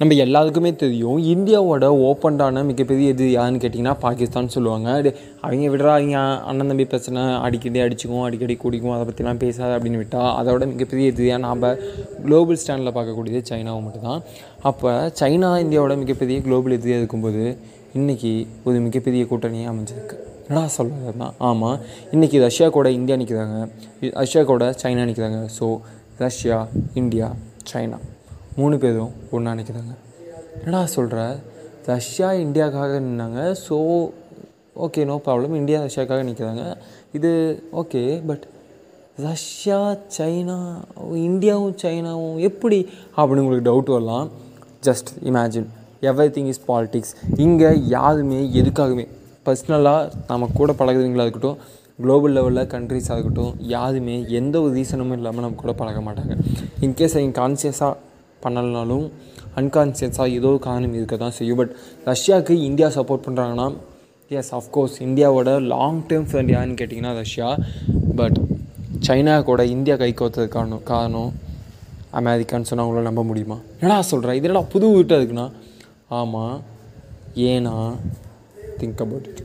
நம்ம எல்லாத்துக்குமே தெரியும் இந்தியாவோட ஓப்பன்டான மிகப்பெரிய இது யாருன்னு கேட்டிங்கன்னா பாகிஸ்தான் சொல்லுவாங்க. அது அவங்க விடுறா அவங்க அண்ணன் தம்பி பிரச்சனை அடிக்கடி அடிச்சுக்கும் அடிக்கடி குடிக்கும் அதை பற்றிலாம் பேசாது அப்படின்னு விட்டால் அதோட மிகப்பெரிய இது நாம் குளோபல் ஸ்டாண்டில் பார்க்கக்கூடியது சைனாவை மட்டும்தான். அப்போ சைனா இந்தியாவோட மிகப்பெரிய குளோபல் இது இருக்கும்போது இன்றைக்கி ஒரு மிகப்பெரிய கூட்டணியாக அமைஞ்சிருக்கு. என்னடா சொல்கிறதுனா ஆமாம் இன்றைக்கி ரஷ்யா கூட இந்தியா நிற்கிறாங்க ரஷ்யா கூட சைனா நிற்கிறாங்க ஸோ ரஷ்யா இந்தியா சைனா. மூணு பேரும் ஒன்றா நிற்கிறாங்க என்னடா சொல்கிற ரஷ்யா இந்தியாவுக்காக நின்னாங்க. So okay no problem India ரஷ்யாவுக்காக நிற்கிறாங்க இது ஓகே பட் ரஷ்யா சைனா இந்தியாவும் சைனாவும் எப்படி அப்படின்னு உங்களுக்கு டவுட் வரலாம்? Just imagine everything is politics இங்கே யாருமே எதுக்காகவே பர்சனலாக நம்ம கூட பழகுறவங்களா இருக்கட்டும் குளோபல் லெவலில் கண்ட்ரிஸாக இருக்கட்டும் யாருமே எந்த ஒரு ரீசனும் இல்லாமல் நம்ம கூட பழக மாட்டாங்க. இன்கேஸ் அவங்க கான்சியஸாக பண்ணலனாலும் அன்கான்சியஸாக ஏதோ காரணம் இருக்க தான் செய்யும். பட் ரஷ்யாவுக்கு இந்தியா சப்போர்ட் பண்ணுறாங்கன்னா எஸ் அஃப்கோர்ஸ் இந்தியாவோட லாங் டேர்ம் ஃப்ரெண்ட் யாருன்னு கேட்டிங்கன்னா ரஷ்யா. பட் சைனா கூட இந்தியா கை கோத்ததுக்கு காரணம் காரணம் அமெரிக்கான்னு சொன்னால் அவங்களால நம்ப முடியுமா? என்னடா சொல்கிறேன் இது என்னடா புது வீட்டாக இருக்குண்ணா ஆமாம் ஏன்னா திங்க் அபவுட் இட்